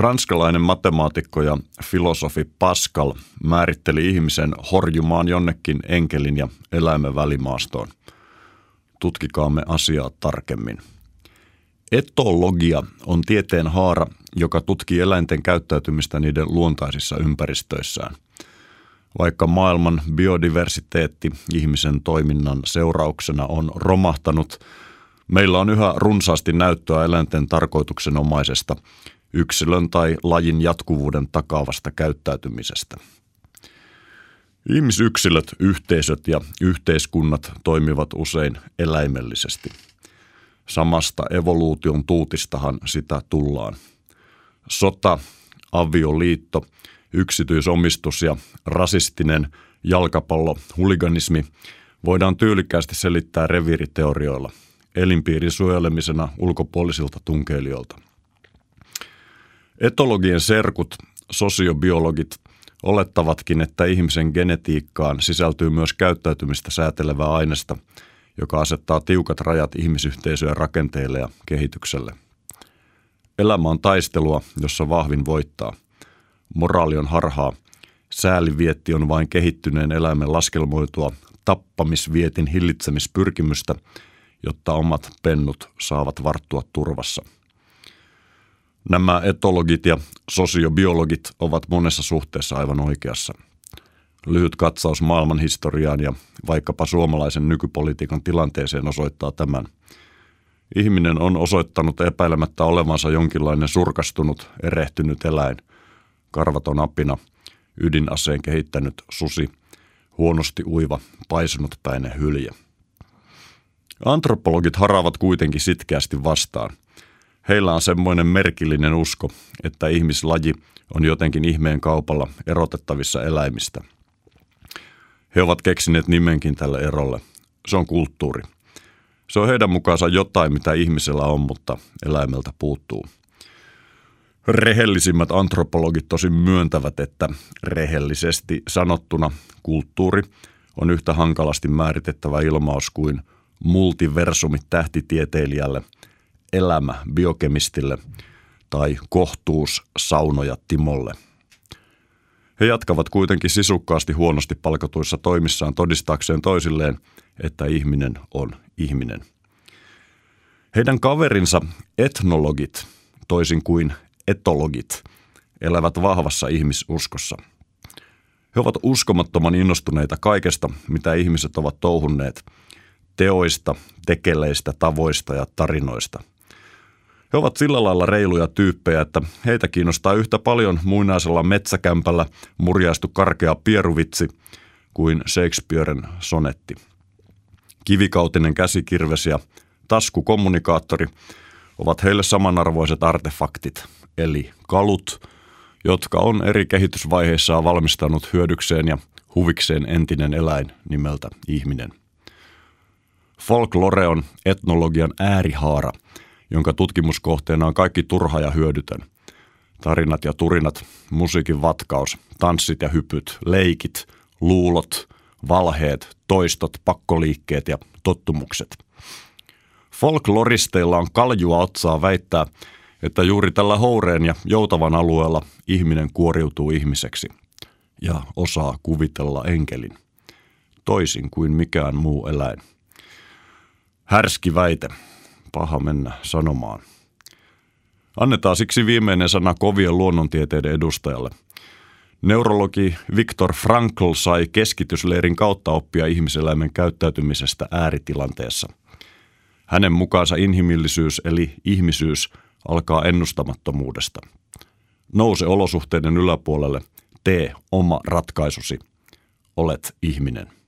Ranskalainen matemaatikko ja filosofi Pascal määritteli ihmisen horjumaan jonnekin enkelin ja eläimen välimaastoon. Tutkikaamme asiaa tarkemmin. Etologia on tieteen haara, joka tutkii eläinten käyttäytymistä niiden luontaisissa ympäristöissään. Vaikka maailman biodiversiteetti ihmisen toiminnan seurauksena on romahtanut, meillä on yhä runsaasti näyttöä eläinten tarkoituksenomaisesta yksilön tai lajin jatkuvuuden takaavasta käyttäytymisestä. Ihmisyksilöt, yhteisöt ja yhteiskunnat toimivat usein eläimellisesti. Samasta evoluution tuutistahan sitä tullaan. Sota, avioliitto, yksityisomistus ja rasistinen jalkapallo, huliganismi voidaan tyylikkäästi selittää reviiriteorioilla, elinpiirin suojelemisena ulkopuolisilta tunkeilijoilta – Etologien serkut, sosiobiologit, olettavatkin, että ihmisen genetiikkaan sisältyy myös käyttäytymistä säätelevää aineesta, joka asettaa tiukat rajat ihmisyhteisöjen rakenteille ja kehitykselle. Elämä on taistelua, jossa vahvin voittaa. Moraali on harhaa. Säälivietti on vain kehittyneen eläimen laskelmoitua tappamisvietin hillitsemispyrkimystä, jotta omat pennut saavat varttua turvassa – Nämä etologit ja sosiobiologit ovat monessa suhteessa aivan oikeassa. Lyhyt katsaus maailman historiaan ja vaikkapa suomalaisen nykypolitiikan tilanteeseen osoittaa tämän. Ihminen on osoittanut epäilemättä olevansa jonkinlainen surkastunut, erehtynyt eläin, karvaton apina, ydinaseen kehittänyt susi, huonosti uiva, paisunut päinen hylje. Antropologit haravat kuitenkin sitkeästi vastaan – Heillä on semmoinen merkillinen usko, että ihmislaji on jotenkin ihmeen kaupalla erotettavissa eläimistä. He ovat keksineet nimenkin tälle erolle. Se on kulttuuri. Se on heidän mukaansa jotain, mitä ihmisellä on, mutta eläimeltä puuttuu. Rehellisimmät antropologit tosin myöntävät, että rehellisesti sanottuna kulttuuri on yhtä hankalasti määritettävä ilmaus kuin multiversumit tähtitieteilijälle – elämä biokemistille tai kohtuus saunoja Timolle. He jatkavat kuitenkin sisukkaasti huonosti palkatuissa toimissaan todistaakseen toisilleen, että ihminen on ihminen. Heidän kaverinsa etnologit, toisin kuin etologit, elävät vahvassa ihmisuskossa. He ovat uskomattoman innostuneita kaikesta, mitä ihmiset ovat touhunneet, teoista, tekeleistä, tavoista ja tarinoista – he ovat sillä lailla reiluja tyyppejä, että heitä kiinnostaa yhtä paljon muinaisella metsäkämpällä murjaistu karkea pieruvitsi kuin Shakespearen sonetti. Kivikautinen käsikirves ja taskukommunikaattori ovat heille samanarvoiset artefaktit, eli kalut, jotka on eri kehitysvaiheissa valmistanut hyödykseen ja huvikseen entinen eläin nimeltä ihminen. Folklore on etnologian äärihaara – jonka tutkimuskohteena on kaikki turha ja hyödytön. Tarinat ja turinat, musiikin vatkaus, tanssit ja hypyt, leikit, luulot, valheet, toistot, pakkoliikkeet ja tottumukset. Folkloristeilla on kaljua otsaa väittää, että juuri tällä houreen ja joutavan alueella ihminen kuoriutuu ihmiseksi ja osaa kuvitella enkelin, toisin kuin mikään muu eläin. Härski väite, paha mennä sanomaan. Annetaan siksi viimeinen sana kovien luonnontieteiden edustajalle. Neurologi Viktor Frankl sai keskitysleirin kautta oppia ihmiseläimen käyttäytymisestä ääritilanteessa. Hänen mukaansa inhimillisyys eli ihmisyys alkaa ennustamattomuudesta. Nouse olosuhteiden yläpuolelle, tee oma ratkaisusi. Olet ihminen.